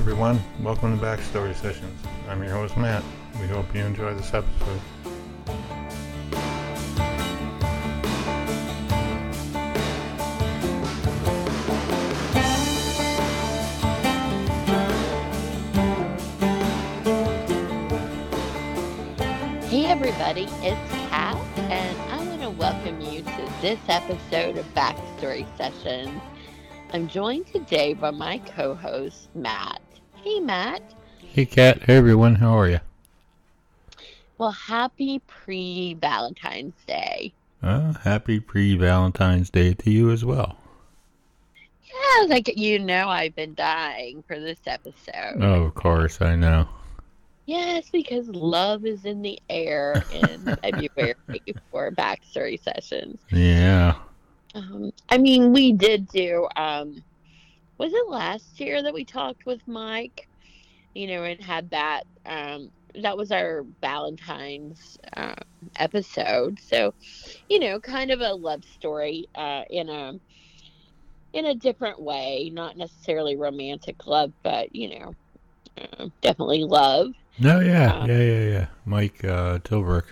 everyone. Welcome to Backstory Sessions. I'm your host, Matt. We hope you enjoy this episode. Hey everybody, it's Kat, and I want to welcome you to this episode of Backstory Sessions. I'm joined today by my co-host Matt. Hey Matt. Hey, Kat. Hey, everyone. How are you? Well, happy pre-Valentine's Day. Uh, happy pre Valentine's Day to you as well. Yeah, like you know, I've been dying for this episode. Oh, of course, I know. Yes, because love is in the air in February for Backstory Sessions. Yeah. Um, I mean, we did do. Um, was it last year that we talked with Mike? You know, and had that. Um, that was our Valentine's uh, episode. So, you know, kind of a love story uh, in a in a different way, not necessarily romantic love, but you know, uh, definitely love. No, yeah, Uh, yeah, yeah, yeah. Mike uh, Tilbrook.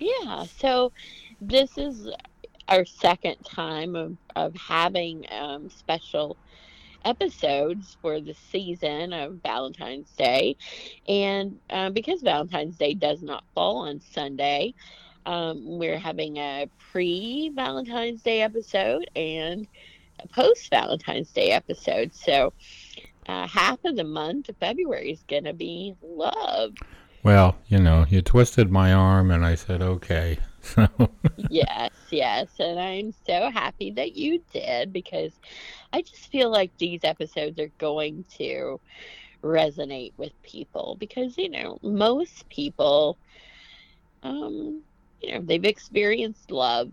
Yeah, so this is our second time of, of having um, special episodes for the season of Valentine's Day. And um, because Valentine's Day does not fall on Sunday, um, we're having a pre Valentine's Day episode and a post Valentine's Day episode. So uh, half of the month of February is going to be love. Well, you know, you twisted my arm, and I said okay. So yes, yes. And I'm so happy that you did because I just feel like these episodes are going to resonate with people because, you know, most people, um, you know, they've experienced love,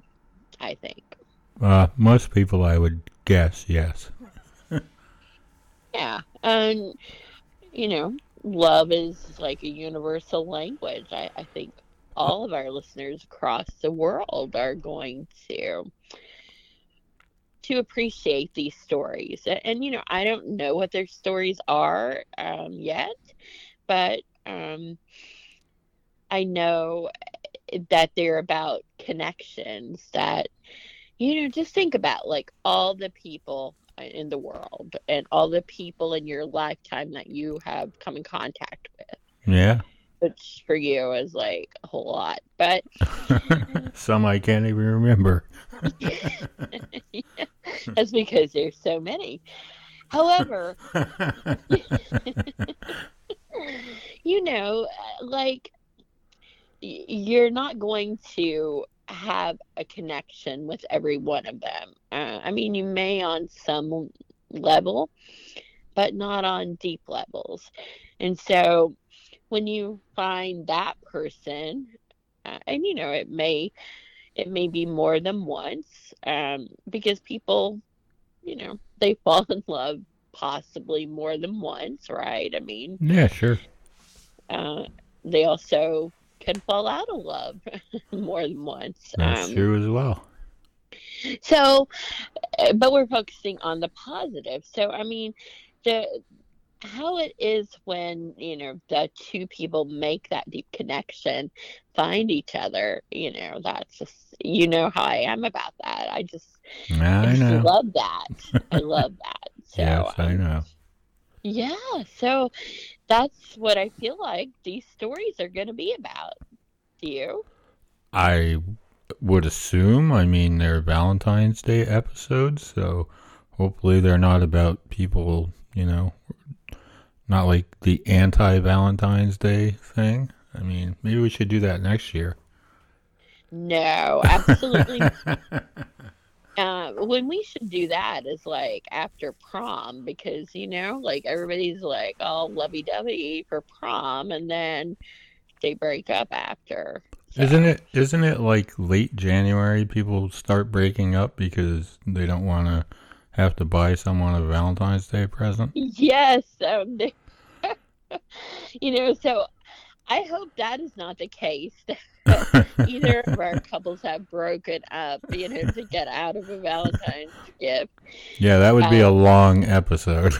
I think. uh, most people, I would guess, yes. Yeah. And, you know, love is like a universal language. I, I think all of our listeners across the world are going to to appreciate these stories. A- And, you know, I don't know what their stories are um, yet, but um, I know that they're about connections that, you know, just think about like all the people in the world and all the people in your lifetime that you have come in contact with, Yeah. Which for you is like a whole lot. But Some I can't even remember. that's because there's so many. However, you know, like you're not going to have a connection with every one of them. Uh, I mean, you may on some level, but not on deep levels. And so when you find that person, uh, and you know, it may it may be more than once um, because people, you know, they fall in love possibly more than once, right? I mean, yeah, sure. uh, they also can fall out of love more than once. That's Um, true as well. So, uh, but we're focusing on the positive. So, I mean, the how it is when you know the two people make that deep connection, find each other. You know, that's just you know how I am about that. I just, I just know. love that. I love that. So, yes, I um, know. Yeah, so that's what I feel like these stories are going to be about. Do you? I would assume. I mean, they're Valentine's Day episodes, so hopefully they're not about people, you know, not like the anti Valentine's Day thing. I mean, maybe we should do that next year. No, absolutely. uh, when we should do that is like after prom because you know, like everybody's like all lovey-dovey for prom, and then they break up after. So- Isn't it? Isn't it like late January? People start breaking up because they don't want to have to buy someone a Valentine's Day present. Yes. Um, you know, so I hope that is not the case. Either of our couples have broken up, you know, to get out of a Valentine's gift. yeah, that would be a Um, long episode.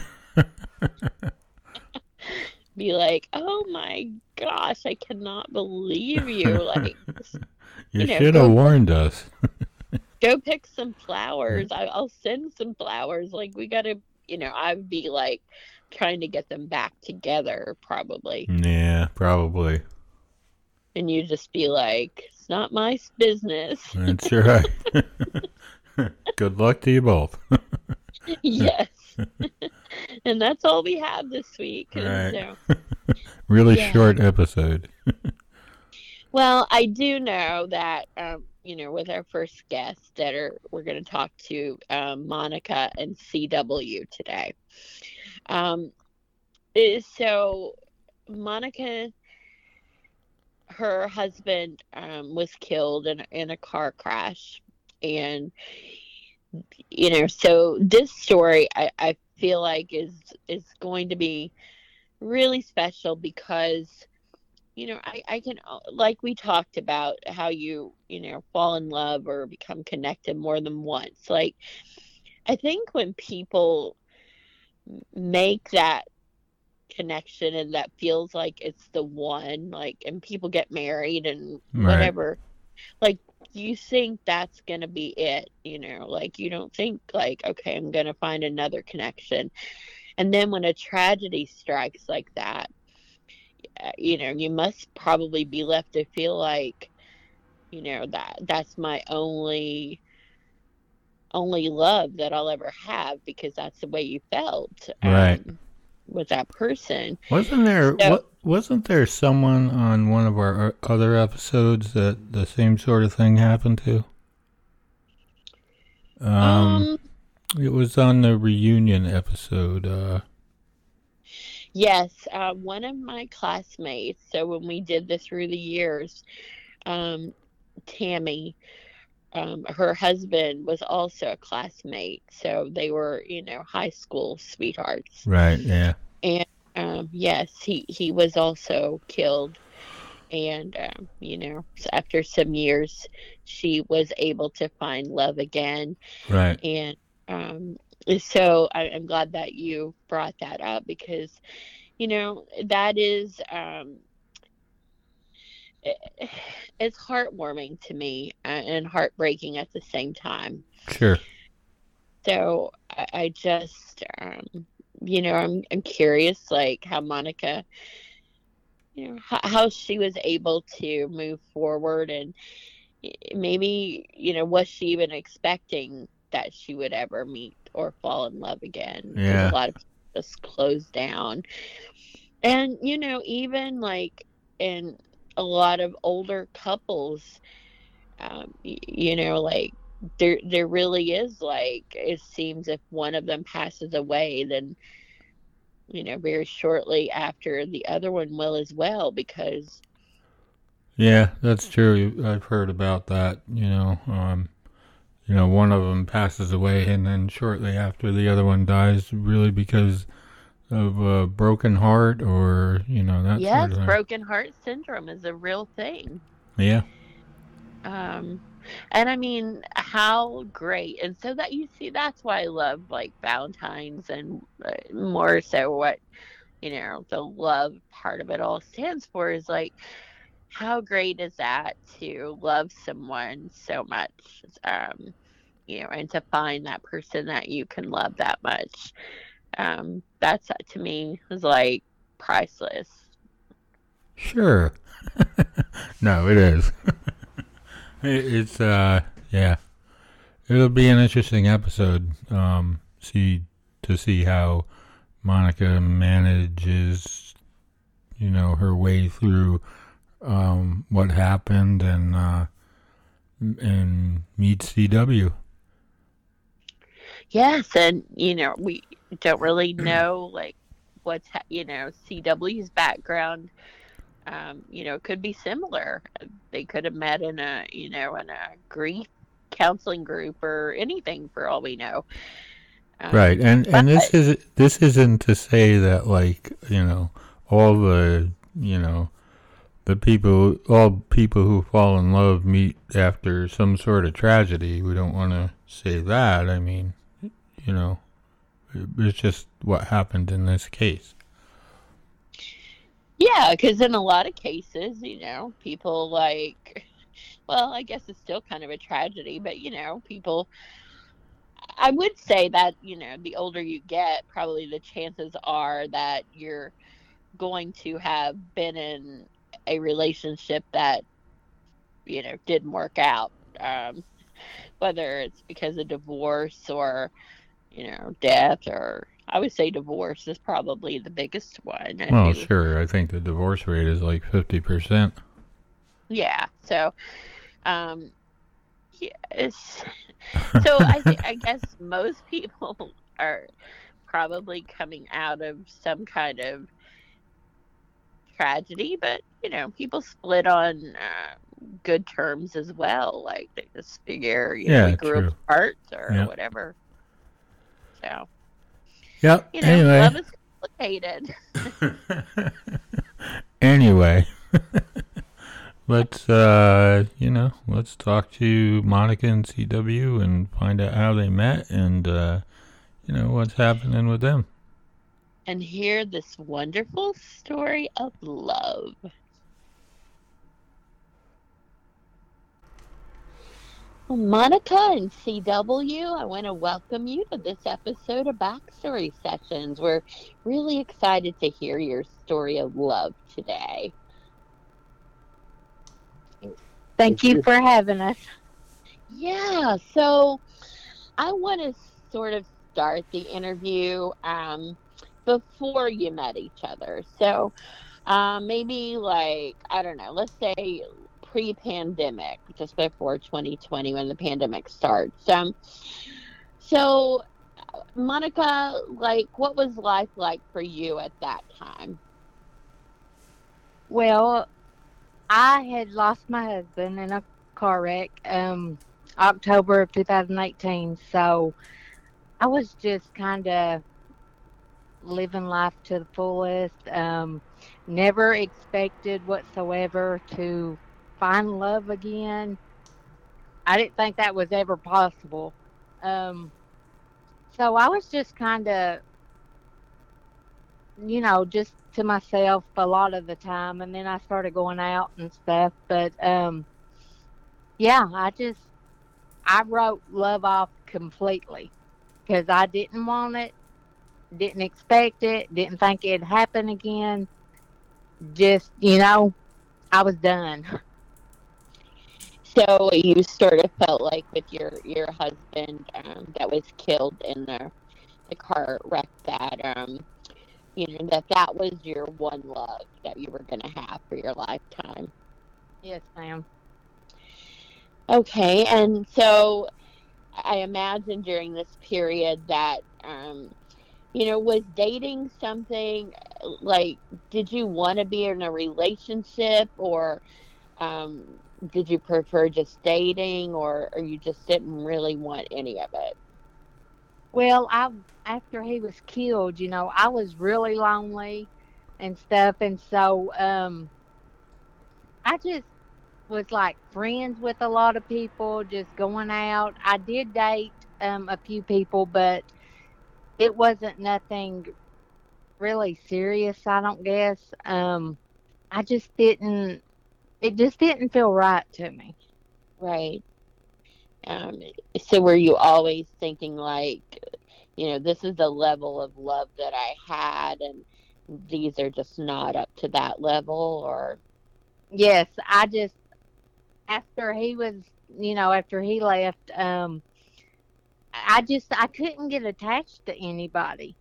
Be like, oh my gosh, I cannot believe you. Like, you, you know, should have warned us. Go pick some flowers. I, I'll send some flowers. Like, we gotta, you know, I'd be like trying to get them back together probably. yeah, probably. And you just be like, it's not my business. That's right. Good luck to you both. yes. and that's all we have this week. Right. so- really Yeah. short episode. Well, I do know that um, you know, with our first guest that are we're going to talk to um, Monica and CW today. Um, so Monica, her husband um, was killed in in a car crash, and you know, so this story I, I feel like is is going to be really special because you know I, I can uh, like we talked about how you you know fall in love or become connected more than once like i think when people make that connection and that feels like it's the one like and people get married and Right. whatever like you think that's gonna be it you know like you don't think like okay i'm gonna find another connection and then when a tragedy strikes like that you know you must probably be left to feel like you know that that's my only only love that I'll ever have because that's the way you felt Right. um, with that person. Wasn't there So- wa- wasn't there someone on one of our other episodes that the same sort of thing happened to? Um, Um, it was on the reunion episode. Uh, yes, uh, one of my classmates. So when we did this through the years, um, Tammy, um, her husband was also a classmate. So they were, you know, high school sweethearts. right. Yeah. And um, yes, he he was also killed, and um, you know, after some years, she was able to find love again, Right. and um, so I, I'm glad that you brought that up because, you know, that is um, it, it's heartwarming to me uh, and heartbreaking at the same time. Sure. So I, I just, um, you know, I'm I'm curious, like how Monica, you know, how, how she was able to move forward, and maybe you know, was she even expecting that she would ever meet or fall in love again. Yeah. a lot of people just closed down, and you know, even like in a lot of older couples, um, y- you know, like there there really is like it seems if one of them passes away then you know very shortly after the other one will as well because Yeah, that's true. I've heard about that. You know, um, you know, one of them passes away, and then shortly after, the other one dies, really because of a broken heart, or you know that yes sort of thing. broken heart syndrome is a real thing. Yeah, um and i mean how great. And so that you see that's why i love like valentine's and uh, more so what you know the love part of it all stands for is like how great is that to love someone so much um you know and to find that person that you can love that much um that's to me is like priceless sure. no, it is. it, it's uh, yeah. It'll be an interesting episode. Um, see to see how Monica manages, you know, her way through um, what happened and uh, and meets CW. Yes, and you know we don't really know like what's ha- you know CW's background. Um, you know, could be similar. They could have met in a you know in a grief counseling group or anything for all we know. Um, Right, and and this is this isn't to say that like you know all the you know the people all people who fall in love meet after some sort of tragedy. We don't want to say that. I mean, you know, It's just what happened in this case. Yeah, because in a lot of cases, you know, people like, well, I guess it's still kind of a tragedy, but you know, people. I would say that you know, the older you get, probably the chances are that you're going to have been in a relationship that you know didn't work out um, whether it's because of divorce or you know death or i would say divorce is probably the biggest one. Well sure i think the divorce rate is like 50% yeah so um yes so i th- i guess most people are probably coming out of some kind of tragedy, but you know, people split on uh, good terms as well. Like they just figure, you yeah, know, we grew true. apart or yeah. whatever. So, yeah. You know, anyway. love is complicated. anyway, let's uh, you know, let's talk to Monica and CW and find out how they met and uh, you know what's happening with them and hear this wonderful story of love. Monica and CW, I want to welcome you to this episode of Backstory Sessions. We're really excited to hear your story of love today. Thank you for having us. Yeah, so I want to sort of start the interview um, before you met each other. So um, maybe like, I don't know, let's say pre pandemic, just before 2020 when the pandemic starts. Um, so, Monica, like, what was life like for you at that time? Well, I had lost my husband in a car wreck um, October of 2018. So I was just kind of living life to the fullest. Um, never expected whatsoever to find love again. I didn't think that was ever possible. Um, so I was just kind of, you know, just to myself a lot of the time. And then I started going out and stuff. But um, yeah, I just, I wrote love off completely because I didn't want it didn't expect it, didn't think it'd happen again. Just, you know, I was done. So you sort of felt like with your your husband um, that was killed in the the car wreck that um you know that that was your one love that you were going to have for your lifetime. Yes, ma'am. Okay, and so I imagine during this period that um, you know, was dating something like, did you want to be in a relationship or um, did you prefer just dating or, or you just didn't really want any of it? Well, I after he was killed, you know, I was really lonely and stuff, and so um, I just was like friends with a lot of people, just going out. I did date um, a few people, but it wasn't nothing really serious, I don't guess. Um, I just didn't, it just didn't feel right to me. Right. Um, so were you always thinking like, you know, this is the level of love that I had and these are just not up to that level or? Yes, I just, after he was, you know, after he left, um, I just I couldn't get attached to anybody.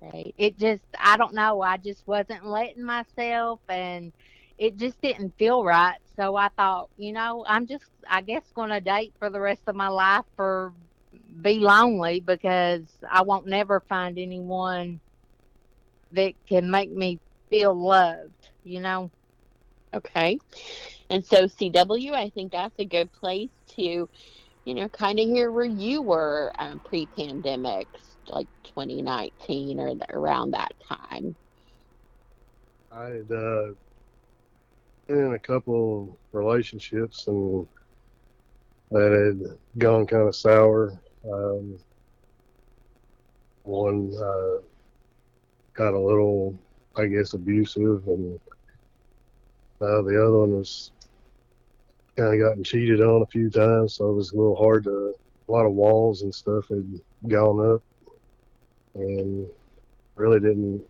Right. It just I don't know. I just wasn't letting myself and it just didn't feel right. So I thought, you know, I'm just I guess going to date for the rest of my life or be lonely because I won't never find anyone that can make me feel loved, you know. Okay. And so CW, I think that's a good place to you know, kind of hear where you were um, pre-pandemic, like 2019 or around that time. I had uh, been in a couple relationships and that had gone kind of sour. Um, one uh, got a little, I guess, abusive, and uh, the other one was kind of gotten cheated on a few times, so it was a little hard to. A lot of walls and stuff had gone up, and really didn't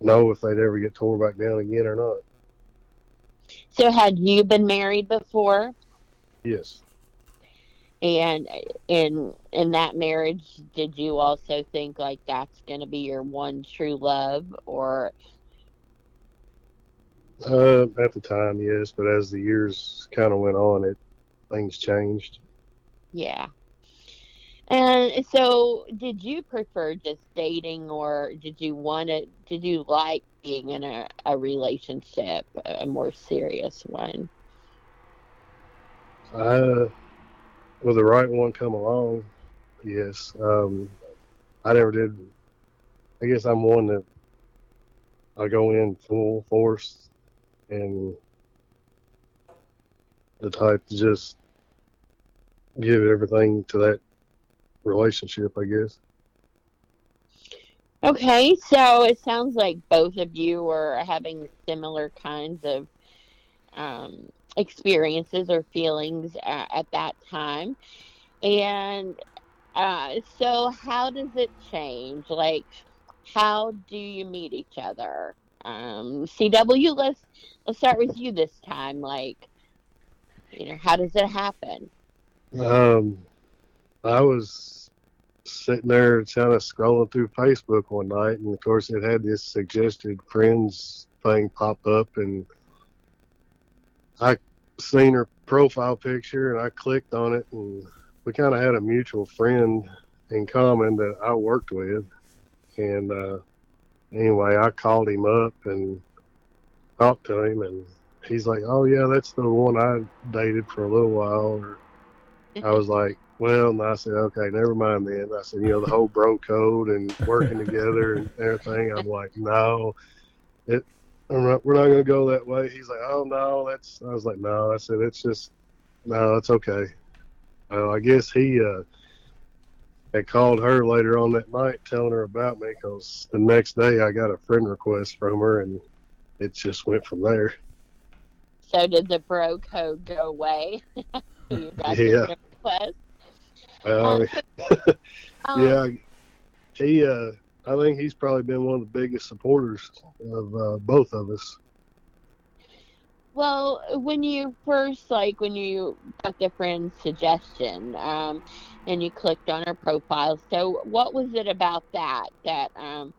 know if they'd ever get tore back down again or not. So, had you been married before? Yes. And in in that marriage, did you also think like that's going to be your one true love, or Uh, at the time, yes, but as the years kind of went on, it things changed. yeah? And so, did you prefer just dating, or did you want to? Did you like being in a, a relationship, a more serious one? Uh, will the right one come along? Yes. Um, I never did. I guess I'm one that I go in full force and the type to just give everything to that relationship, I guess. Okay, so it sounds like both of you are having similar kinds of um, experiences or feelings at, at that time. And uh, so, how does it change? Like, how do you meet each other? Um, CW, let's let's start with you this time. Like, you know, how does it happen? Um, I was sitting there kind of scrolling through Facebook one night, and of course, it had this suggested friends thing pop up, and I seen her profile picture, and I clicked on it, and we kind of had a mutual friend in common that I worked with, and uh, anyway, I called him up and talked to him, and he's like, "Oh yeah, that's the one I dated for a little while." Or I was like, well, and I said, okay, never mind then. I said, you know, the whole bro code and working together and everything. I'm like, no, it, we're not going to go that way. He's like, oh no, that's. I was like, no. I said, it's just, no, it's okay. Uh, I guess he uh, had called her later on that night, telling her about me, because the next day I got a friend request from her, and it just went from there. So, did the bro code go away? you Yeah. Uh, Um, yeah, he. Uh, I think he's probably been one of the biggest supporters of uh, both of us. Well, when you first like when you got the friend's suggestion, um, and you clicked on her profile, so what was it about that that um,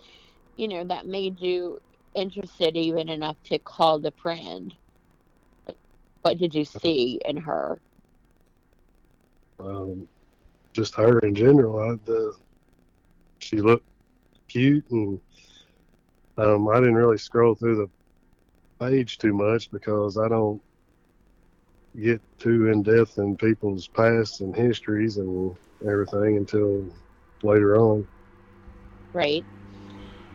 you know, that made you interested even enough to call the friend? What did you see in her? Um, just her in general. I, the, she looked cute, and um, I didn't really scroll through the page too much because I don't get too in depth in people's pasts and histories and everything until later on. Right.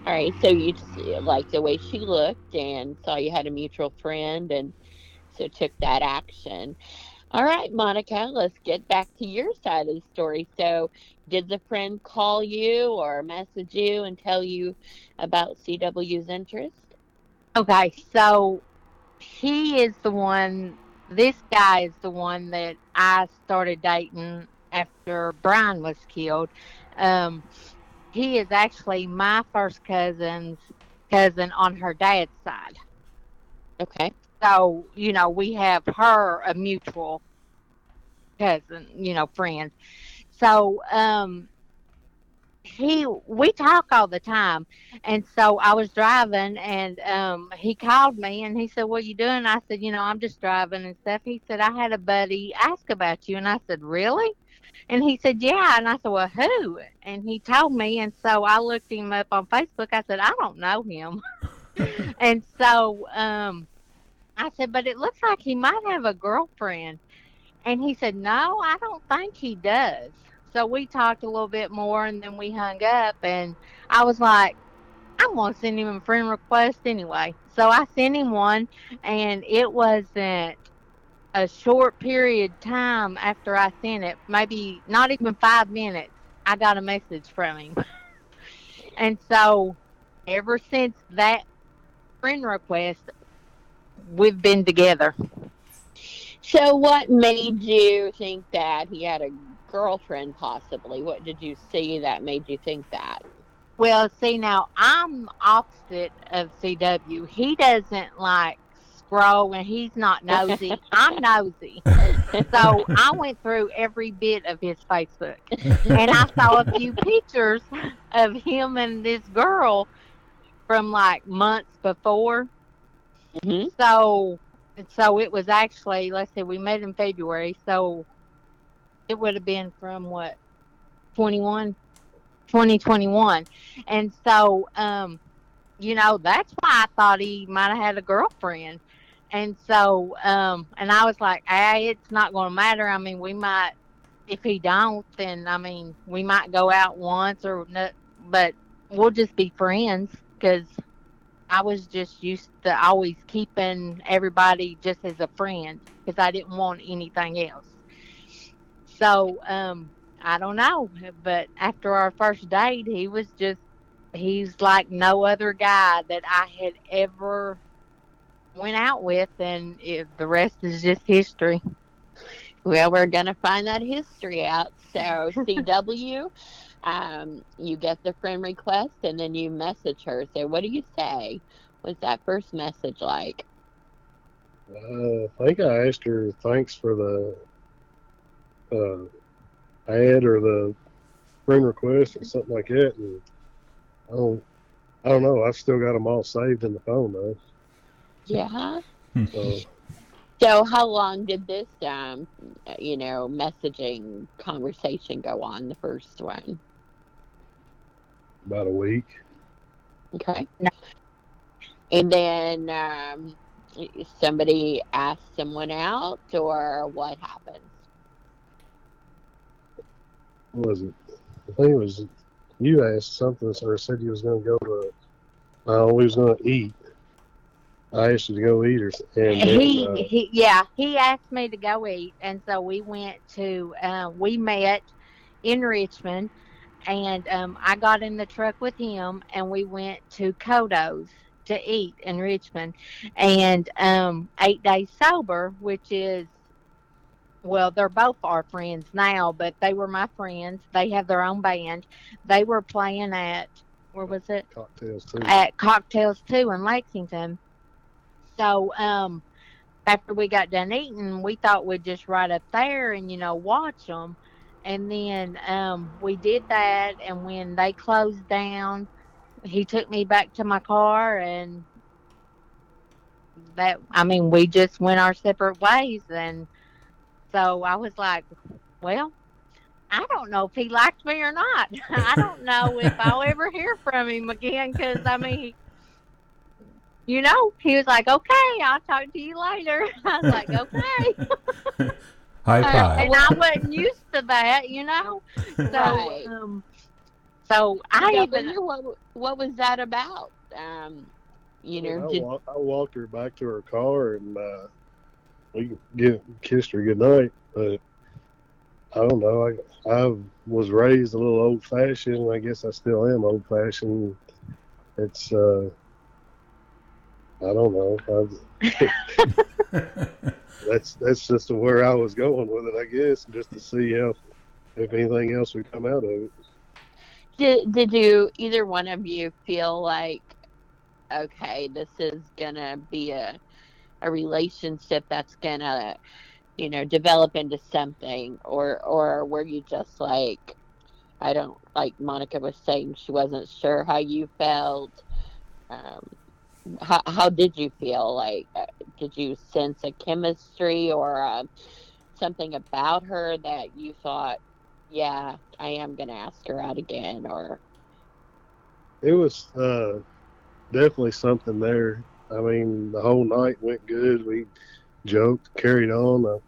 All right. So you just liked the way she looked and saw you had a mutual friend and so took that action. All right, Monica, let's get back to your side of the story. So, did the friend call you or message you and tell you about CW's interest? Okay, so he is the one. This guy is the one that I started dating after Brian was killed. Um, he is actually my first cousin's cousin on her dad's side. Okay. So you know we have her a mutual cousin, you know, friend. So um, he we talk all the time, and so I was driving, and um, he called me, and he said, "What you doing?" I said, "You know, I'm just driving and stuff." He said, "I had a buddy ask about you," and I said, "Really?" And he said, "Yeah," and I said, "Well, who?" And he told me, and so I looked him up on Facebook. I said, "I don't know him," and so um, I said, "But it looks like he might have a girlfriend." And he said, "No, I don't think he does." So we talked a little bit more, and then we hung up. And I was like, "I'm gonna send him a friend request anyway." So I sent him one, and it wasn't a short period time after I sent it, maybe not even five minutes. I got a message from him. and so ever since that friend request, we've been together. So, what made you think that he had a girlfriend, possibly? What did you see that made you think that? Well, see, now I'm opposite of CW. He doesn't like scroll and he's not nosy. I'm nosy. So I went through every bit of his Facebook and I saw a few pictures of him and this girl from like months before. hmm So, so it was actually, let's see, we met in February. So it would have been from what, 21, 2021. And so, um, you know, that's why I thought he might have had a girlfriend. And so, um, and I was like, hey, it's not going to matter. I mean, we might, if he don't, then I mean, we might go out once or, no, but we'll just be friends because I was just used to always keeping everybody just as a friend because I didn't want anything else. So, um, I don't know, but after our first date, he was just, he's like no other guy that I had ever went out with, and it, the rest is just history. Well, we're going to find that history out. So, CW, um, you get the friend request and then you message her. So, what do you say? What's that first message like? Uh, I think I asked her thanks for the uh, ad or the friend request or something like that, and I don't, I don't know. I've still got them all saved in the phone though. Yeah. So So, how long did this, um, you know, messaging conversation go on? The first one. about a week. Okay. And then um, somebody asked someone out, or what happened? Was it? I think it was you asked something or said you was going to go to. Uh, we was going to eat. I asked you to go eat or and then, he, uh, he yeah he asked me to go eat and so we went to uh, we met in richmond and um, i got in the truck with him and we went to kodo's to eat in richmond and um, eight days sober which is well they're both our friends now but they were my friends they have their own band they were playing at where was it cocktails too. at Cocktails 2 in Lexington. So, um, after we got done eating, we thought we'd just ride up there and, you know, watch them. And then um, we did that. And when they closed down, he took me back to my car. And that, I mean, we just went our separate ways. And so I was like, well, I don't know if he liked me or not. I don't know if I'll ever hear from him again because, I mean, you know, he was like, okay, I'll talk to you later. I was like, okay. High Uh, five. and I wasn't used to that, you know. So, Right. um, so I even, W, what, what was that about? Um, you know, I, did, wa- I walked her back to her car and uh, we get, kissed her goodnight. But I don't know. I I was raised a little old fashioned. I guess I still am old fashioned. It's uh, I don't know. That's that's just where I was going with it. I guess just to see how if anything else would come out of it. did, did you, either one of you, feel like, okay, this is going to be a, a relationship that's going to, you know, develop into something? Or, or were you just like, I don't, like Monica was saying, she wasn't sure how you felt? Um, how, how did you feel? Like, uh, did you sense a chemistry or uh, something about her that you thought, yeah, I am going to ask her out again? Or, It was uh, definitely something there. I mean, the whole night went good. We joked, carried on. Uh,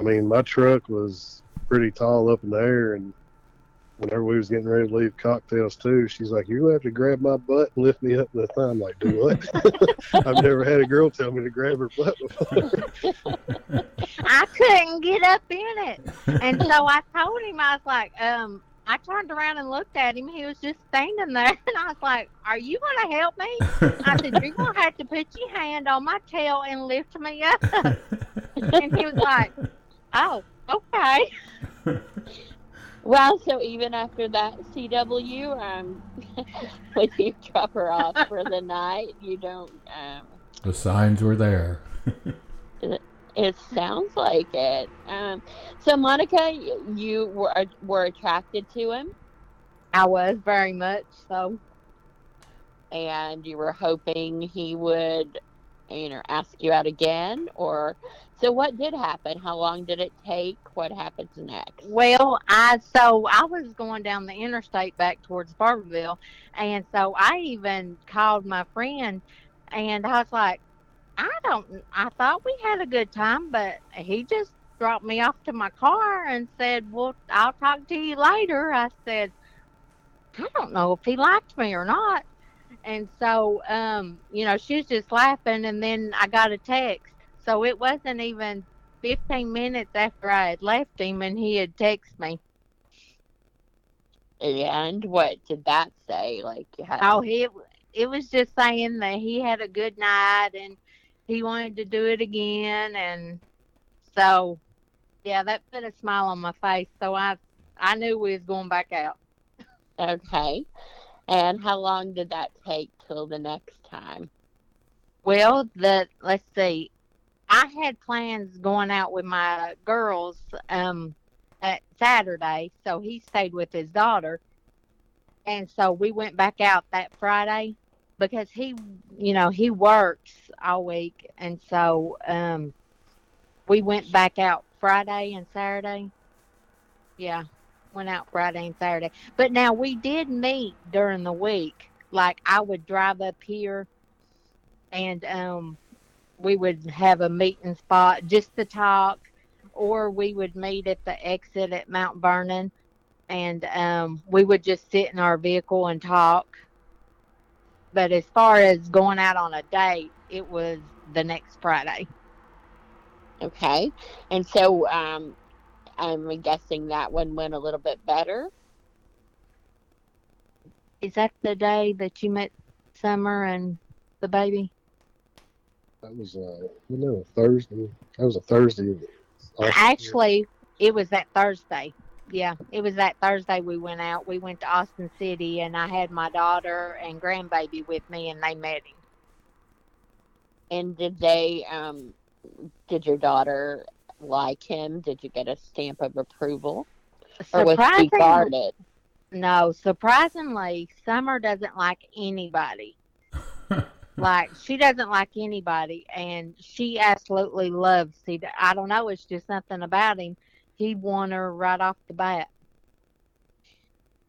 I mean, my truck was pretty tall up in the air, and whenever we was getting ready to leave cocktails too, she's like, "You're gonna have to grab my butt and lift me up in the thigh." I'm like, "Do what?" I've never had a girl tell me to grab her butt before. I couldn't get up in it. And so I told him, I was like, um, I turned around and looked at him. He was just standing there, and I was like, "Are you going to help me?" I said, "You're going to have to put your hand on my tail and lift me up." and he was like, "Oh, okay." Well, so even after that CW, um, when you drop her off for the night, you don't. Um, the signs were there. it sounds like it. Um, so Monica, you were were attracted to him. I was very much so. And you were hoping he would, you know, ask you out again, or so what did happen? How long did it take? What happens next? Well, I so I was going down the interstate back towards Barbourville, and so I even called my friend, and I was like, I don't. I thought we had a good time, but he just dropped me off to my car and said, "Well, I'll talk to you later." I said, "I don't know if he liked me or not." And so, um, you know, she was just laughing, and then I got a text so it wasn't even 15 minutes after I had left him and he had texted me. And what did that say? Like, had... oh, he it was just saying that he had a good night and he wanted to do it again, and so yeah, that put a smile on my face. So I I knew we was going back out. Okay, and how long did that take till the next time? Well, the let's see, I had plans going out with my girls um, at Saturday, so he stayed with his daughter, and so we went back out that Friday because he, you know, he works all week, and so um, we went back out Friday and Saturday. Yeah, went out Friday and Saturday. But now we did meet during the week. Like I would drive up here and um we would have a meeting spot just to talk, or we would meet at the exit at Mount Vernon, and um, we would just sit in our vehicle and talk. But as far as going out on a date, it was the next Friday. Okay, and so um, I'm guessing that one went a little bit better. Is that the day that you met Summer and the baby? That was uh, you know, Thursday. That was a Thursday. Actually, it was that Thursday. Yeah, it was that Thursday we went out. We went to Austin City, and I had my daughter and grandbaby with me, and they met him. And did they? Um, did your daughter like him? Did you get a stamp of approval, or was she guarded? No, surprisingly, Summer doesn't like anybody. Like she doesn't like anybody, and she absolutely loves. See, I don't know. It's just something about him. He won her right off the bat.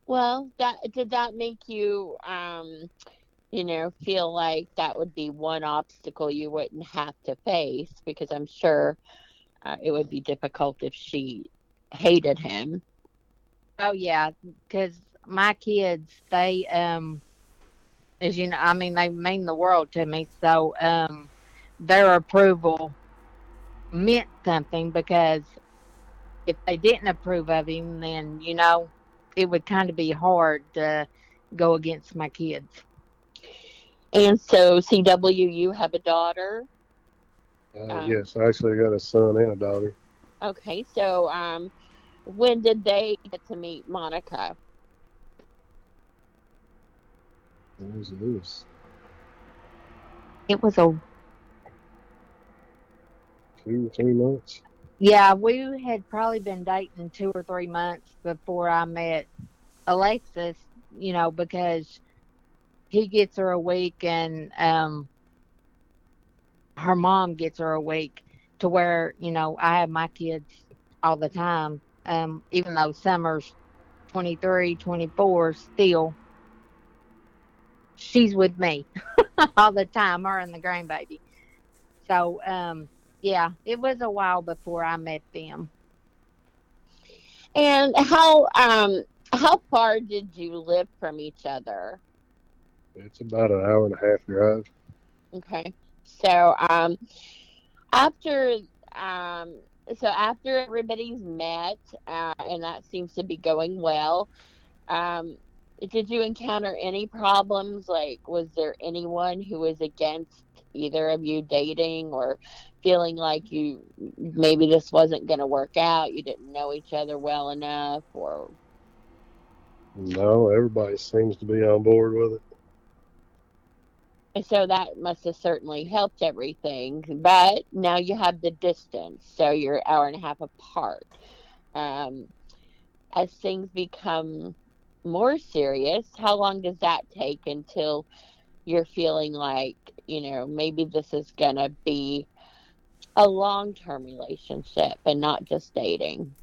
Well, that did that make you, um, you know, feel like that would be one obstacle you wouldn't have to face because I'm sure uh, it would be difficult if she hated him. Oh yeah, because my kids they um as you know, I mean, they mean the world to me. So um, their approval meant something because if they didn't approve of him, then you know it would kind of be hard to go against my kids. And so, CW, you have a daughter. Uh, um, yes, I actually got a son and a daughter. Okay, so um, when did they get to meet Monica? Was this? It was a two, three months. Yeah, we had probably been dating two or three months before I met Alexis. You know, because he gets her a week and um, her mom gets her a week to where you know I have my kids all the time. Um, even though Summer's 23, 24 still she's with me all the time, her and the grandbaby. So, um, yeah, it was a while before I met them. And how um how far did you live from each other? It's about an hour and a half drive. Okay. So um after um so after everybody's met, uh, and that seems to be going well, um, did you encounter any problems? Like, was there anyone who was against either of you dating or feeling like you maybe this wasn't going to work out? You didn't know each other well enough, or No, everybody seems to be on board with it. so that must have certainly helped everything. But now you have the distance, so you're an hour and a half apart. Um, as things become more serious, how long does that take until you're feeling like, you know, maybe this is going to be a long term relationship and not just dating?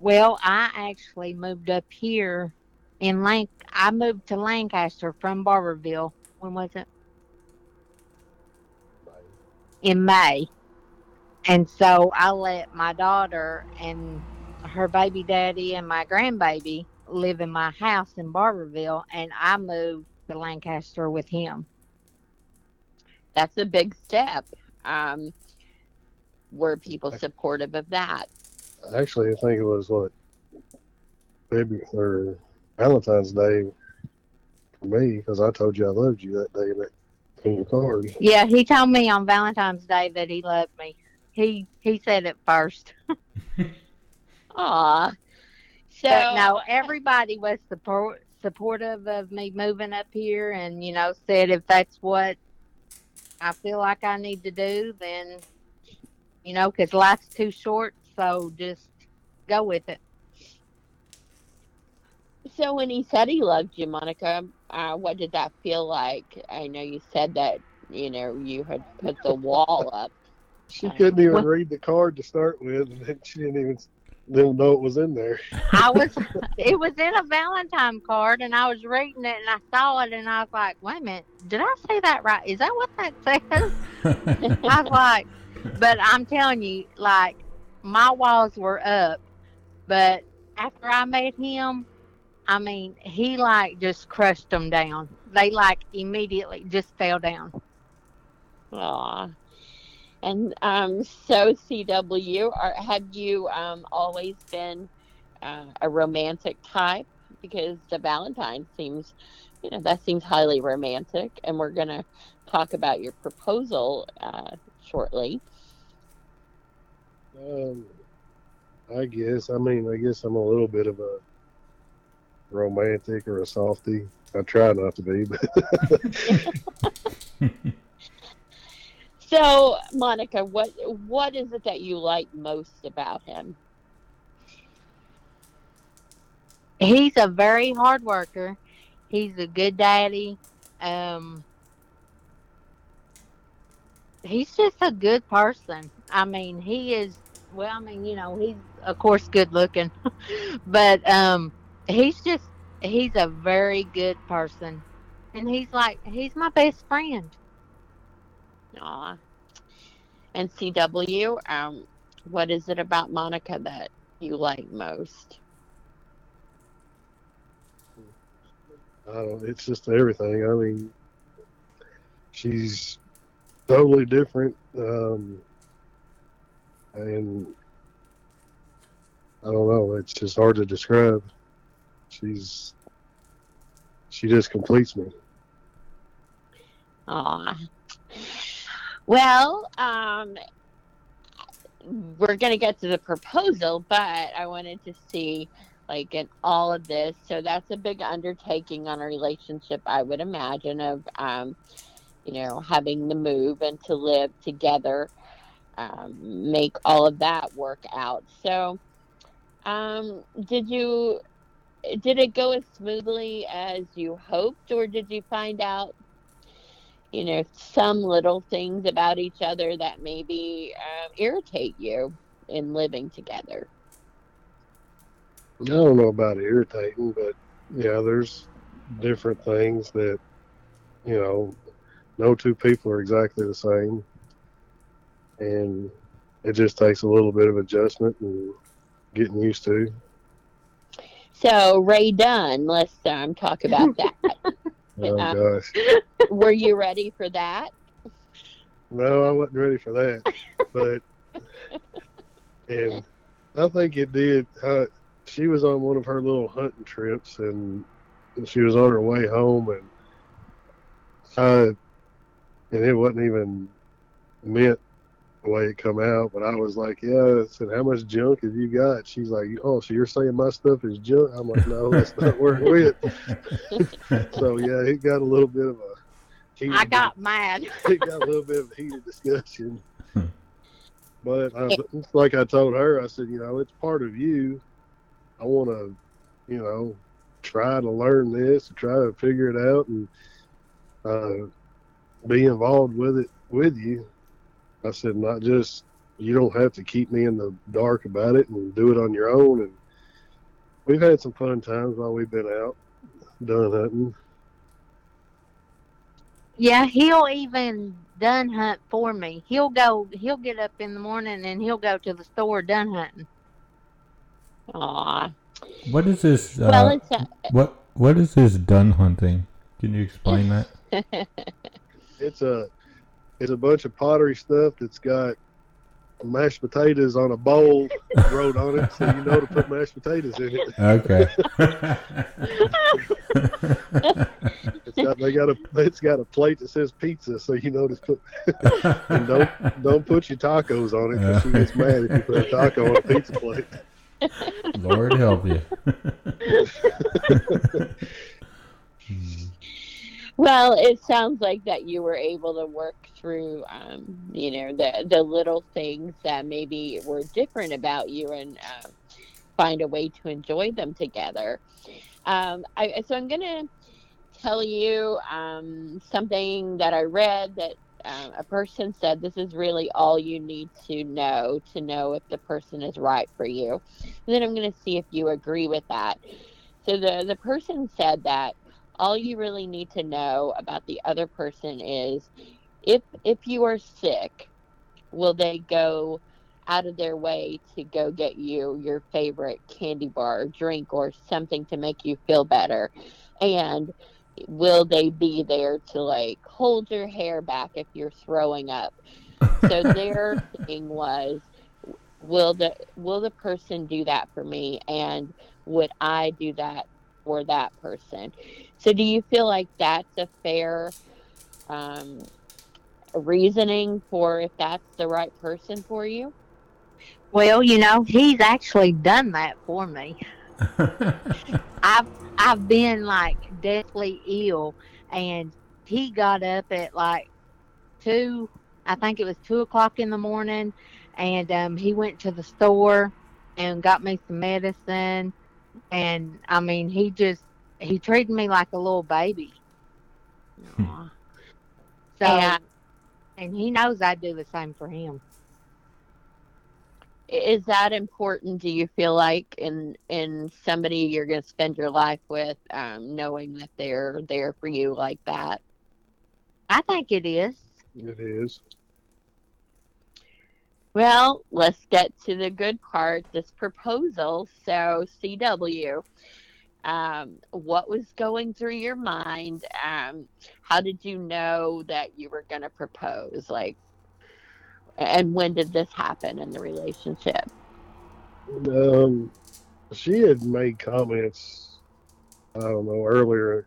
Well, I actually moved up here in Lanc. I moved to Lancaster from Barbourville. When was it? In May. And so I let my daughter and her baby daddy and my grandbaby live in my house in Barbourville, and I moved to Lancaster with him. That's a big step. Um, were people supportive of that? Actually, I think it was what February or Valentine's Day for me because I told you I loved you that day in, that, in your card. Yeah, he told me on Valentine's Day that he loved me. He he said it first. Aw. So But no, everybody was support supportive of me moving up here, and you know said if that's what I feel like I need to do, then you know, because life's too short, so just go with it. So when he said he loved you, Monica, uh, what did that feel like? I know you said that you know you had put the wall up. She couldn't even read the card to start with, and then she didn't even didn't know it was in there. I was, it was in a Valentine card, and I was reading it, and I saw it, and I was like, wait a minute, did I say that right? Is that what that says? I was like, but I'm telling you, like, my walls were up, but after I met him, I mean, he like just crushed them down. They like immediately just fell down. Aw. And um, so CW, are, have you um, always been uh, a romantic type? Because the Valentine seems, you know, that seems highly romantic, and we're gonna talk about your proposal uh, shortly. Um, I guess. I mean, I guess I'm a little bit of a romantic or a softy. I try not to be, but So, Monica, what what is it that you like most about him? He's a very hard worker. He's a good daddy. Um, he's just a good person. I mean, he is. Well, I mean, you know, he's of course good looking, but um, he's just he's a very good person, and he's like he's my best friend. Aw. And CW, um, what is it about Monica that you like most? I don't, it's just everything. I mean, she's totally different, um, and I don't know. It's just hard to describe. She's she just completes me. Aw. Well, um, we're going to get to the proposal, but I wanted to see, like, in all of this. So that's a big undertaking on a relationship, I would imagine, of, um, you know, having the move and to live together, um, make all of that work out. So, um, did you, did it go as smoothly as you hoped, or did you find out you know, some little things about each other that maybe um, irritate you in living together. I don't know about irritating, but yeah, there's different things that you know, no two people are exactly the same, and it just takes a little bit of adjustment and getting used to. So, Rae Dunn, let's um, talk about that. Oh gosh, Were you ready for that? no, I wasn't ready for that, but and I think it did. Uh, she was on one of her little hunting trips, and she was on her way home, and I, and it wasn't even meant the way it come out, but I was like, yeah. I said, how much junk have you got? She's like, oh, so you're saying my stuff is junk? I'm like, no, that's not where it went. so yeah, it got a little bit of a. Heated, I got mad. it got a little bit of a heated discussion. But I, like I told her, I said, you know, it's part of you. I want to, you know, try to learn this, try to figure it out, and uh, be involved with it with you. I said, not just you don't have to keep me in the dark about it and do it on your own. And we've had some fun times while we've been out Dunn hunting. Yeah, he'll even Dunn hunt for me. He'll go. He'll get up in the morning and he'll go to the store Dunn hunting. Aw. What is this? Uh, Well, it's a, what what is this Dunn hunting? Can you explain that? It's a it's a bunch of pottery stuff that's got mashed potatoes on a bowl wrote on it, so you know to put mashed potatoes in it. Okay. It's got they got a it's got a plate that says pizza, so you know to put and don't don't put your tacos on it because she gets mad if you put a taco on a pizza plate. Lord help you. Hmm. Well, it sounds like that you were able to work through, um, you know, the the little things that maybe were different about you, and uh, find a way to enjoy them together. Um, I, so I'm gonna tell you um, something that I read that um, a person said. This is really all you need to know to know if the person is right for you. And then I'm gonna see if you agree with that. So the the person said that all you really need to know about the other person is if if you are sick will they go out of their way to go get you your favorite candy bar or drink or something to make you feel better? And will they be there to like hold your hair back if you're throwing up? So their thing was will the will the person do that for me? And would i do that for that person so do you feel like that's a fair um, reasoning for if that's the right person for you Well, you know, he's actually done that for me. I've I've been like deathly ill, and he got up at like two. I think it was two o'clock in the morning, and um, he went to the store and got me some medicine. And I mean, he just he treated me like a little baby. Aw. So, Yeah. and he knows I'd do the same for him. is that important do you feel like in in somebody you're going to spend your life with um, knowing that they're there for you like that I think it is. It is. Well let's get to the good part this proposal. So cw um, what was going through your mind? Um, how did you know that you were going to propose? Like and when did this happen in the relationship? Um, she had made comments, I don't know, earlier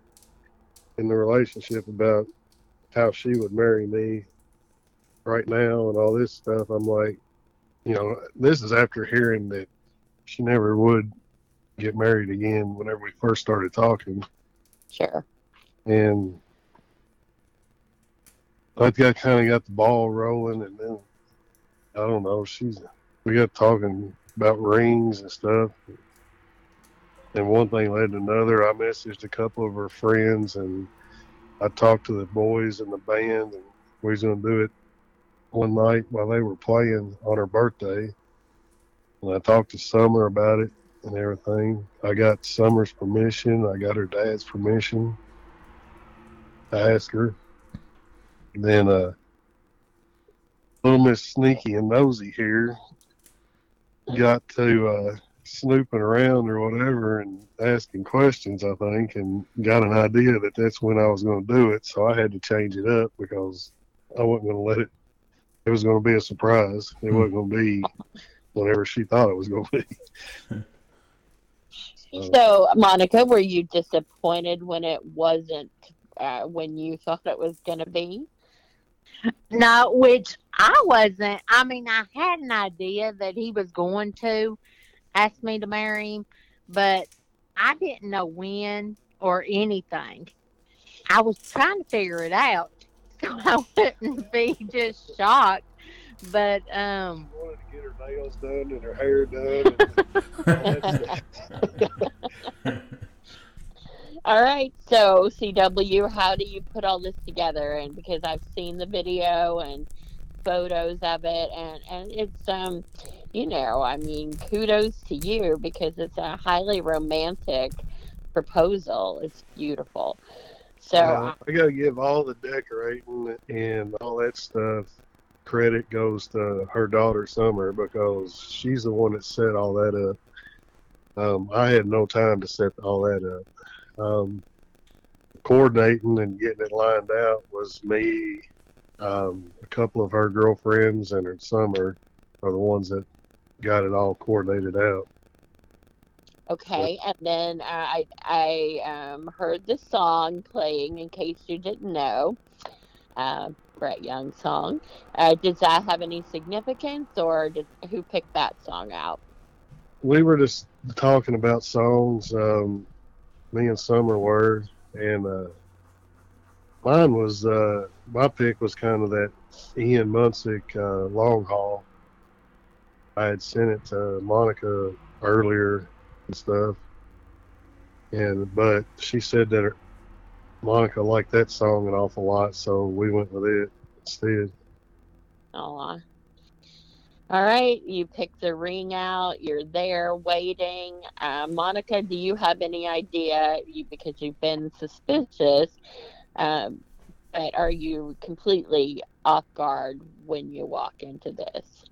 in the relationship about how she would marry me right now and all this stuff. I'm like, you know, this is after hearing that she never would get married again whenever we first started talking. sure And I got kind of got the ball rolling, and then I don't know. She's we got talking about rings and stuff, and one thing led to another. I messaged a couple of her friends, and I talked to the boys in the band, and we was gonna do it one night while they were playing on her birthday. And I talked to Summer about it and everything. I got Summer's permission. I got her dad's permission. I asked her. And Then uh, little Miss Sneaky and Nosy here got to uh, snooping around or whatever and asking questions, I think, and got an idea that that's when I was going to do it. So I had to change it up because I wasn't going to let it. It was going to be a surprise. It Hmm. wasn't going to be whatever she thought it was going to be. So, Monica, were you disappointed when it wasn't uh, when you thought it was going to be? No, which I wasn't. I mean, I had an idea that he was going to ask me to marry him, but I didn't know when or anything. I was trying to figure it out so I wouldn't be just shocked. But um I wanted to get her nails done and her hair done. And all that stuff. All right, so CW, how do you put all this together? And because I've seen the video and photos of it, and and it's um, you know, I mean, kudos to you because it's a highly romantic proposal. It's beautiful. So Uh, I gotta give all the decorating and all that stuff credit goes to her daughter Summer because she's the one that set all that up. Um, I had no time to set all that up. Um, coordinating and getting it lined out was me, um, a couple of her girlfriends, and her Summer are the ones that got it all coordinated out. Okay, and then uh, I I um, heard the song playing. In case you didn't know, uh, Brett Young song. Uh, does that have any significance, or did, who picked that song out? we were just talking about songs. Um, me and Summer were, and uh, mine was uh, my pick was kind of that Ian Munsick uh, long haul. I had sent it to Monica earlier and stuff, and but she said that her, Monica liked that song an awful lot, so we went with it instead. Aw. All right, you picked the ring out. You're there waiting. Uh, Monica, do you have any idea? You because you've been suspicious, um, but are you completely off guard when you walk into this?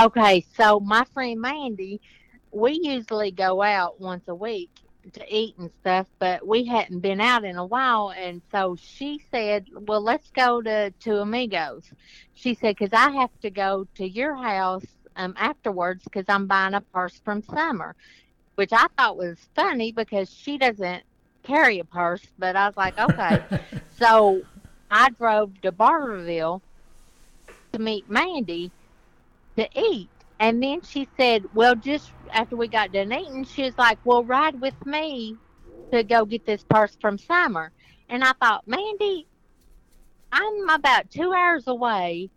Okay, so my friend Mandy, we usually go out once a week to eat and stuff, but we hadn't been out in a while, and so she said, "Well, let's go to to Amigos." She said, "Cause I have to go to your house um afterwards because I'm buying a purse from Summer," which I thought was funny because she doesn't carry a purse, but I was like, "Okay." so I drove to Barbourville to meet Mandy to eat. And then she said, Well, just after we got done eating, she was like, Well, ride with me to go get this purse from Summer. And I thought, Mandy, I'm about two hours away.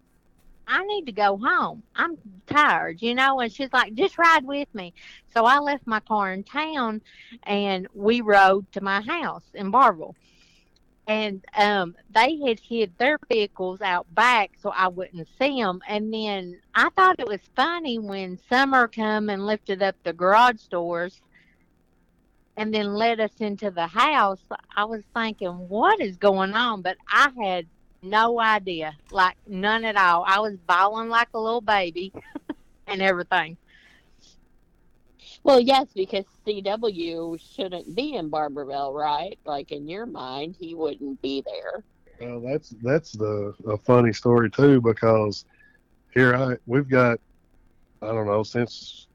I need to go home. I'm tired, you know. And she's like, Just ride with me. So I left my car in town and we rode to my house in Barbourville and um, they had hid their vehicles out back so I wouldn't see them. And then I thought it was funny when Summer come and lifted up the garage doors and then led us into the house. I was thinking, what is going on? But I had no idea, like none at all. I was bawling like a little baby and everything. Well, yes, because CW shouldn't be in Barbourville, right? Like in your mind, he wouldn't be there. Well, that's that's the a funny story too because here I we've got I don't know since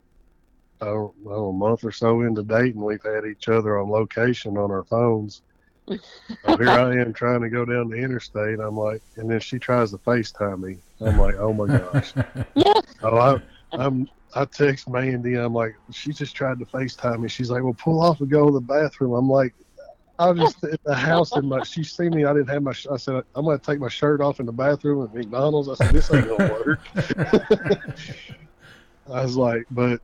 I don't know a month or so into dating we've had each other on location on our phones. so here I am trying to go down the interstate. I'm like, and then she tries to FaceTime me. I'm like, oh my gosh. Yeah. Oh, I, I'm. I text Mandy. I'm like, she just tried to FaceTime me. She's like, well, pull off and go to the bathroom. I'm like, I was just at the house in my. She see me. I didn't have my. I said, I'm gonna take my shirt off in the bathroom at McDonald's. I said, this ain't gonna work. I was like, but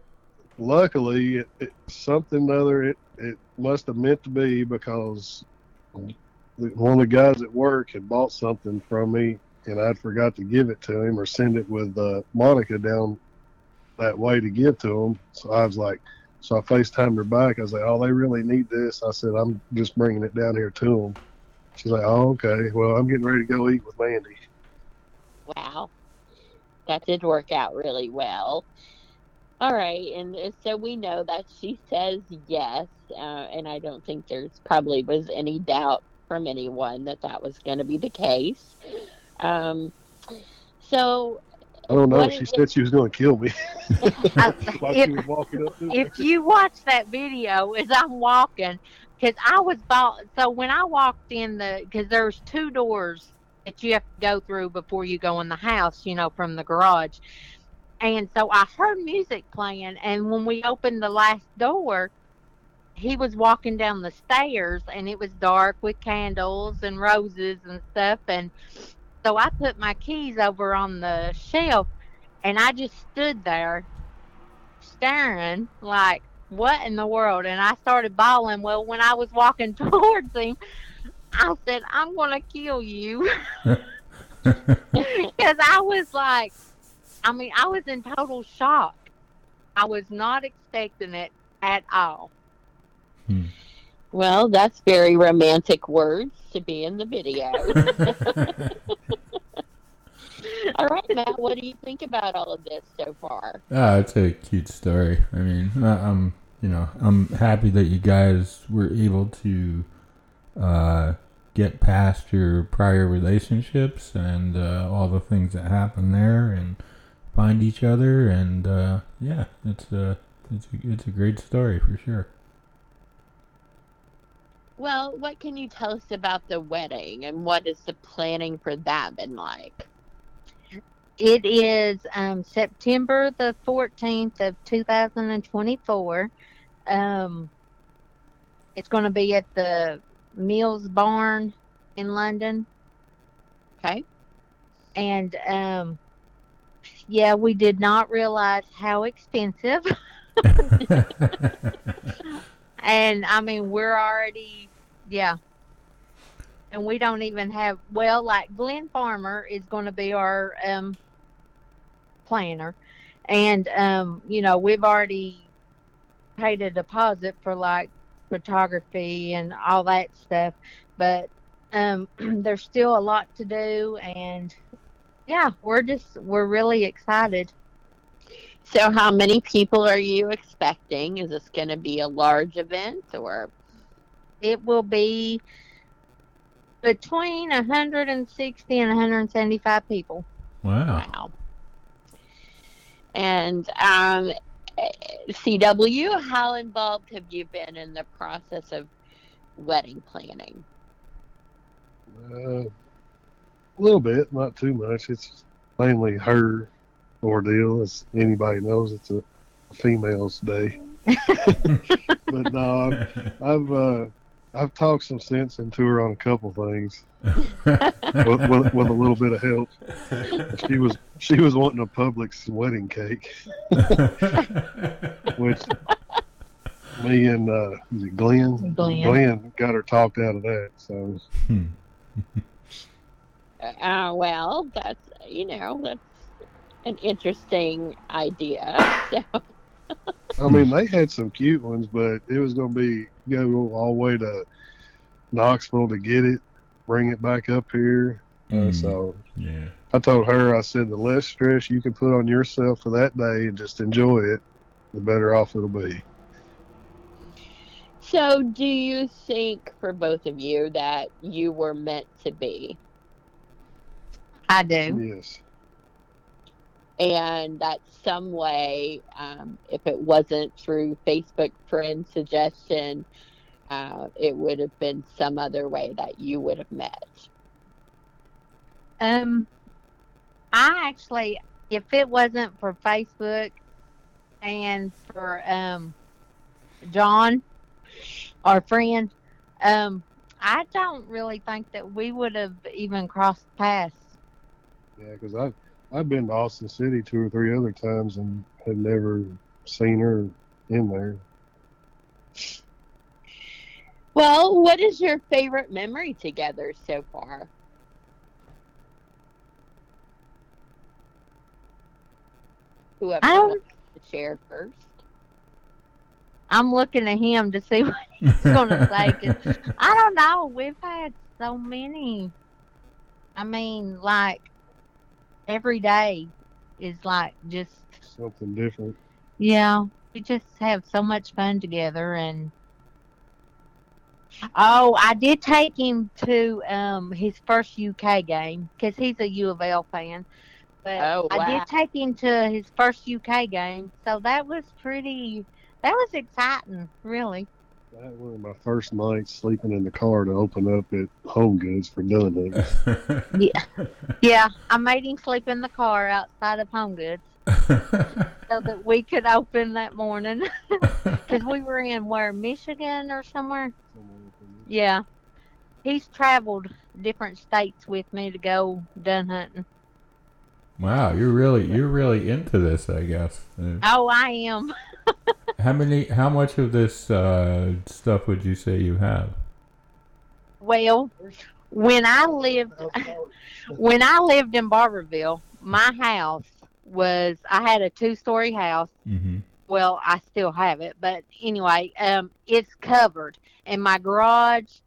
luckily, it, it something other. It it must have meant to be because one of the guys at work had bought something from me and I'd forgot to give it to him or send it with uh, Monica down that way to give to them. So I was like, so I FaceTimed her back. I was like, oh, they really need this. I said, I'm just bringing it down here to them. She's like, oh, okay. Well, I'm getting ready to go eat with Mandy. Wow. That did work out really well. All right, and so we know that she says yes, uh, and I don't think there's probably was any doubt from anyone that that was going to be the case. Um, so, I don't know. What She said she was going to kill me I- if- she was walking up. to if you watch that video as I'm walking, because I was bought. So when I walked in the, because there's two doors that you have to go through before you go in the house, you know, from the garage. And so I heard music playing, and when we opened the last door, he was walking down the stairs, and it was dark with candles and roses and stuff. And so I put my keys over on the shelf, and I just stood there staring like what in the world? And i started bawling. Well when i was walking towards him i said i'm gonna kill you. Because i was like i mean i was in total shock. I was not expecting it at all hmm. Well, that's very romantic words to be in the video. all right, Matt, what do you think about all of this so far? Ah, it's a cute story. I mean, I- I'm you know I'm happy that you guys were able to uh, get past your prior relationships and uh, all the things that happened there and find each other and uh, yeah, it's a it's a, it's a great story for sure. Well, what can you tell us about the wedding and what is the planning for that been like? It is um, September the 14th of 2024. Um, it's going to be at the Mills Barn in London. Okay. And um, yeah, we did not realize how expensive. And I mean, we're already, yeah. And we don't even have, well, like Glenn Farmer is going to be our um, planner. And, um, you know, we've already paid a deposit for like photography and all that stuff. But um, there's still a lot to do. And yeah, we're just, we're really excited. So, how many people are you expecting? Is this going to be a large event or? it will be between 160 and 175 people. wow. Wow. And um, CW, how involved have you been in the process of wedding planning? Uh, a little bit, not too much. It's mainly her ordeal. As anybody knows, it's a female's day. but no, I've I've, uh, I've talked some sense into her on a couple things with, with, with a little bit of help. She was she was wanting a Publix wedding cake, which me and uh, was it Glenn? Glenn. got her talked out of that. So Hmm. Uh, well, that's you know that's an interesting idea. So, I mean, they had some cute ones, but it was going to be go all the way to Knoxville to get it, bring it back up here. Uh, Mm. so yeah. I told her, I said, the less stress you can put on yourself for that day and just enjoy it, the better off it'll be. so do you think for both of you that you were meant to be, I do. Yes. And that some way, um, if it wasn't through Facebook friend suggestion, uh, it would have been some other way that you would have met? Um, I actually, if it wasn't for Facebook and for um John, our friend, um, I don't really think that we would have even crossed paths. Yeah, because I've, I've been to Austin City two or three other times and had never seen her in there. Well, what is your favorite memory together so far? Whoever I don't- wants to share first. I'm looking at him to see what he's going to say. I don't know. We've had so many. I mean, like every day is like just Something different. Yeah, we just have so much fun together and Oh, I did take him to um his first UK game cuz he's a U of L fan. But Oh, I did take him to his first UK game, so that was pretty. That was exciting, really. I had one of my first nights sleeping in the car to open up at Home Goods for Dunn hunting. Yeah, yeah. I made him sleep in the car outside of Home Goods so that we could open that morning because we were in where Michigan or somewhere. Yeah, he's traveled different states with me to go Dunn hunting. wow, you're really you're really into this, I guess. Oh, I am. How many? How much of this uh, stuff would you say you have? Well, when I lived when I lived in Barbourville, my house was I had a two story house. Mm-hmm. Well, I still have it, but anyway, um, it's covered, and my garage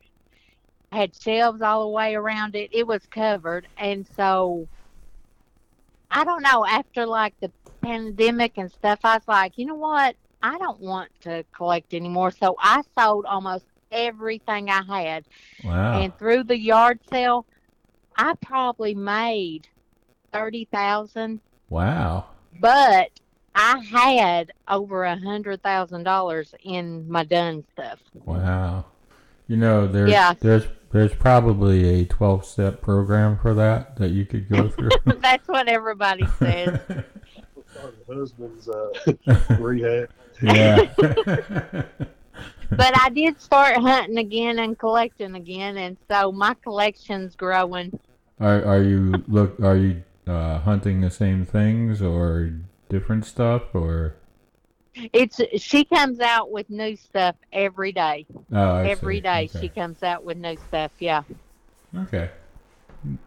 had shelves all the way around it. It was covered, and so I don't know. After like the pandemic and stuff, I was like, you know what? I don't want to collect anymore. So I sold almost everything I had. Wow. And through the yard sale, I probably made thirty thousand, wow. but I had over a hundred thousand dollars in my Dunn stuff. Wow. You know, there's Yeah. there's there's probably a 12 step program for that that you could go through. That's what everybody says. Husband's uh, rehab. yeah. but I did start hunting again and collecting again, and so my collection's growing. are are you look are you uh, hunting the same things or different stuff or It's she comes out with new stuff every day. oh, I Every see. day Okay. she comes out with new stuff. Yeah. Okay.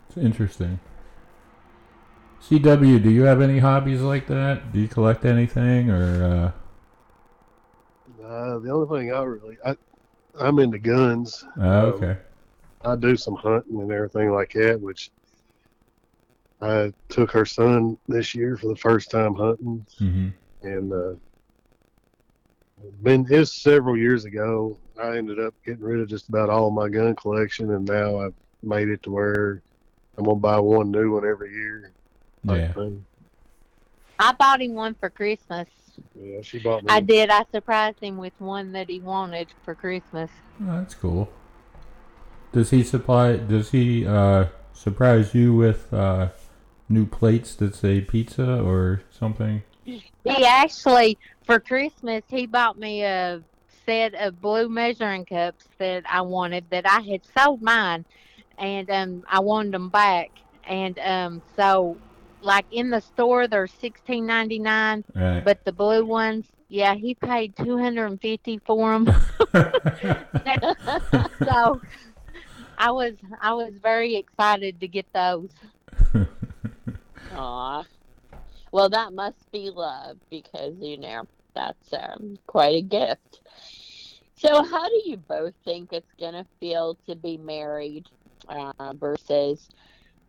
It's interesting. CW, do you have any hobbies like that? Do you collect anything or Uh, the only thing I really, I, I'm into guns. uh oh, okay. I do some hunting and everything like that, which I took her son this year for the first time hunting, Mhm. and uh, been it's several years ago. I ended up getting rid of just about all my gun collection, and now I've made it to where I'm gonna buy one new one every year. Yeah. I bought him one for Christmas. Yeah, she bought me. I did. I surprised him with one that he wanted for Christmas. Oh, that's cool. Does he supply does he uh surprise you with uh new plates that say pizza or something? He actually, for Christmas, he bought me a set of blue measuring cups that I wanted that I had sold mine, and um, I wanted them back. And um, so, like in the store, they're sixteen ninety nine, Right. but the blue ones, yeah, he paid two hundred and fifty for them. so, I was I was very excited to get those. Aw. Well, that must be love because, you know, that's um, quite a gift. So, how do you both think it's going to feel to be married uh, versus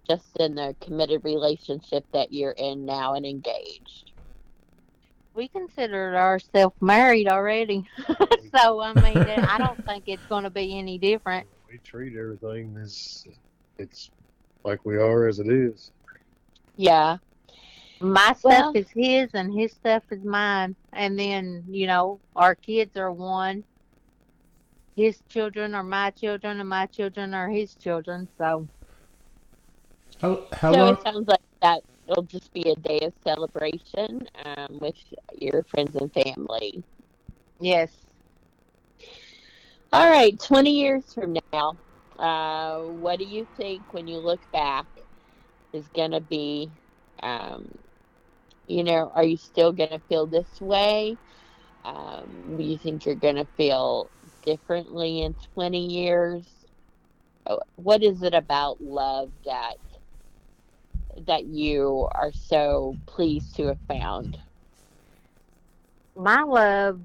just in the committed relationship that you're in now and engaged? we considered ourselves married already. so I mean, I don't think it's going to be any different. we treat everything as it's like we are as it is. Yeah. My stuff Well- is his, and his stuff is mine. And then you know, our kids are one. His children are my children, and my children are his children. So how how so long it sounds like that it'll just be a day of celebration um, with your friends and family. yes, All right, 20 years from now, uh, what do you think when you look back is going to be, um, you know, are you still going to feel this way? Um, do you think you're going to feel differently in 20 years? Oh, What is it about love that that you are so pleased to have found? my love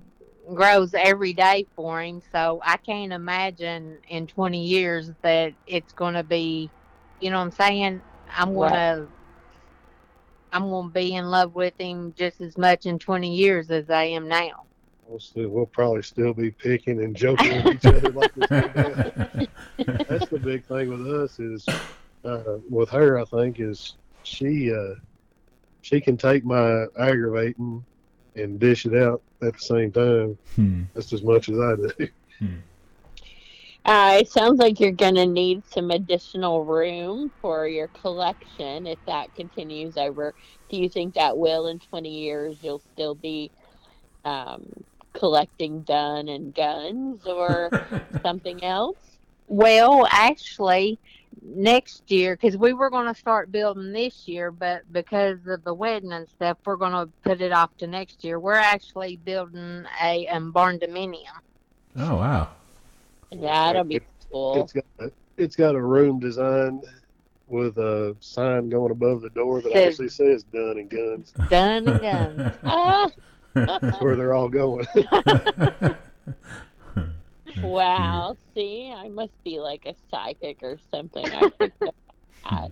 grows every day for him. So I can't imagine in 20 years that it's going to be, you know what I'm saying? I'm going to. I'm gonna be in love with him just as much in 20 years as I am now. We'll still, we'll probably still be picking and joking with each other like this. That's the big thing with us is uh, with her. I think is she uh, she can take my aggravating and dish it out at the same time. Hmm. Just as much as I do. Uh, it sounds like you're going to need some additional room for your collection if that continues over. Do you think that will in 20 years you'll still be um, collecting Dunn and guns or something else? Well, actually, next year, because we were going to start building this year, but because of the wedding and stuff, we're going to put it off to next year. We're actually building a um, barn dominium. oh wow. That'll be cool. It's got a, it's got a room designed with a sign going above the door that Says- actually says "Dunn and Guns." Dunn and guns. Ah, That's where they're all going. wow. See, I must be like a psychic or something. I.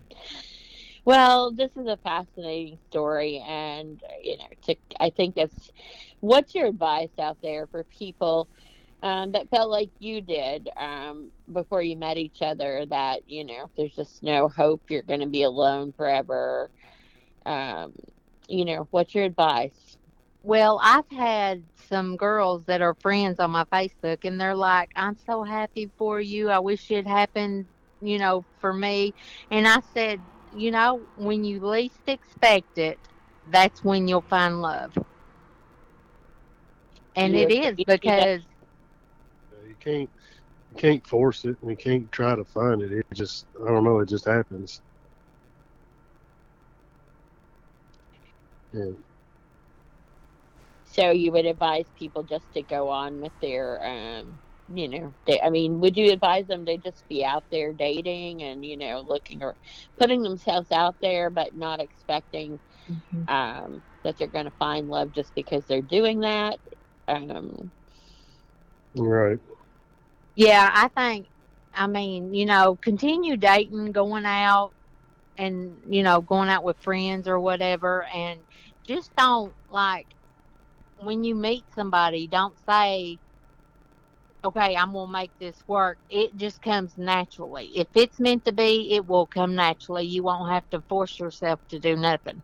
Well, this is a fascinating story, and you know, to, I think it's what's your advice out there for people um, that felt like you did um, before you met each other? That you know, there's just no hope. You're going to be alone forever. Um, you know, what's your advice? Well, I've had some girls that are friends on my Facebook, and they're like, I'm so happy for you. I wish it happened, you know, for me. And I said, you know, when you least expect it, that's when you'll find love. And it Yeah. because, can't you can't force it. and You can't try to find it. It just I don't know. It just happens. Yeah. So you would advise people just to go on with their, um, you know, they, I mean, would you advise them to just be out there dating and you know looking or putting themselves out there, but not expecting um, that they're going to find love just because they're doing that? Um, Right. Yeah, I think, I mean, you know, continue dating, going out, and, you know, going out with friends or whatever, and just don't, like, when you meet somebody, don't say, okay, I'm going to make this work. It just comes naturally. If it's meant to be, it will come naturally. You won't have to force yourself to do nothing.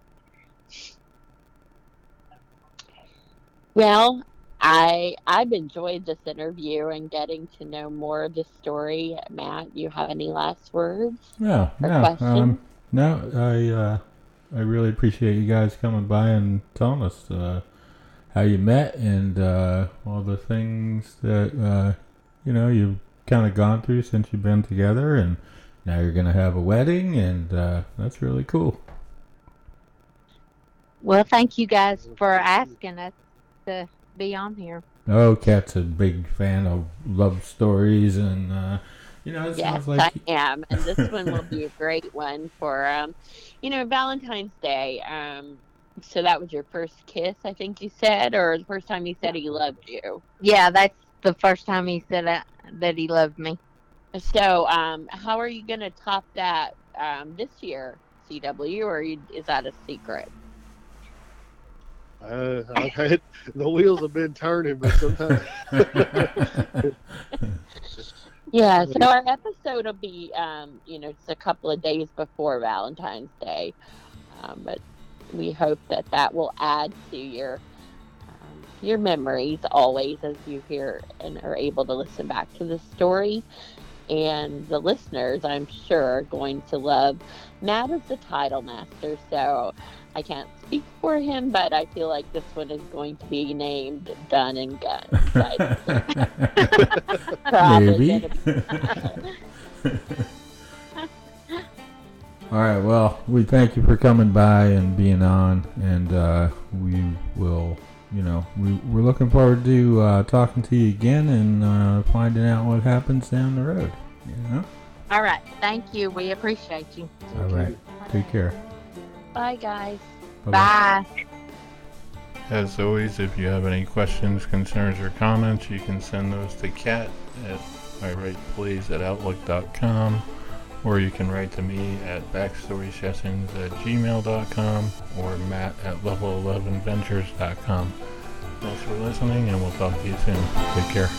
well, I I've enjoyed this interview and getting to know more of the story. Matt, you have any last words? No, Or no, question? um, no. I uh, I really appreciate you guys coming by and telling us uh, how you met and uh, all the things that uh, you know you've kind of gone through since you've been together, and now you're gonna have a wedding, and uh, that's really cool. Well, thank you guys for asking us to be on here. Oh, Kat's a big fan of love stories, and uh, you know it Yes, sounds like I am, and this one will be a great one for, um, you know, Valentine's Day. Um, so that was your first kiss, I think you said, or the first time he said he loved you. Yeah, that's the first time he said that, that he loved me. So, um, how are you going to top that um, this year, CW, or you, is that a secret? Uh, I've had the wheels have been turning, but sometimes Yeah, so our episode will be, um, you know, just a couple of days before Valentine's Day, um, but we hope that that will add to your um, your memories always as you hear and are able to listen back to the story. And the listeners, I'm sure, are going to love Matt as the title master. So I can't speak for him, but I feel like this one is going to be named Done and Gun. Probably maybe. All right. Well, we thank you for coming by and being on, and uh, we will, you know, we, we're looking forward to uh, talking to you again and uh, finding out what happens down the road. You know. All right. Thank you. We appreciate you. All right. Take care. Bye, guys. Bye. As always, if you have any questions, concerns, or comments, you can send those to Kat at iWritePlays at Outlook.com, or you can write to me at backstorysessions at gmail.com or Matt at level11ventures.com. Thanks for listening, and we'll talk to you soon. Take care.